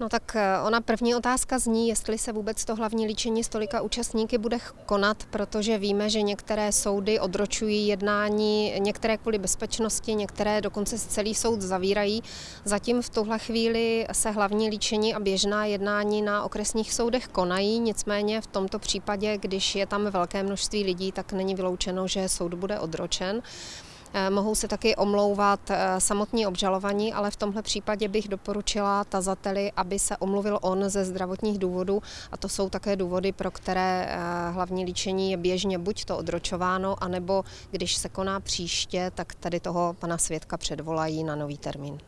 No tak eh, ona první otázka zní, jestli se vůbec to hlavní líčení s tolika účastníky bude konat, protože víme, že některé soudy odročují jednání, některé kvůli bezpečnosti, některé dokonce celý soud zavírají. Zatím v tuhle chvíli se hlavní líčení a běžná jednání na okresních soudech konají, nicméně v tomto případě, když je tam velké množství lidí, tak není vyloučeno, že soud bude odročen. Eh, mohou se taky omlouvat eh, samotní obžalovaní, ale v tomhle případě bych doporučila tazateli, aby se omluvil on ze zdravotních důvodů a to jsou také důvody, pro které eh, hlavní líčení je běžně buď to odročováno, anebo když se koná příště, tak tady toho pana svědka předvolají na nový termín.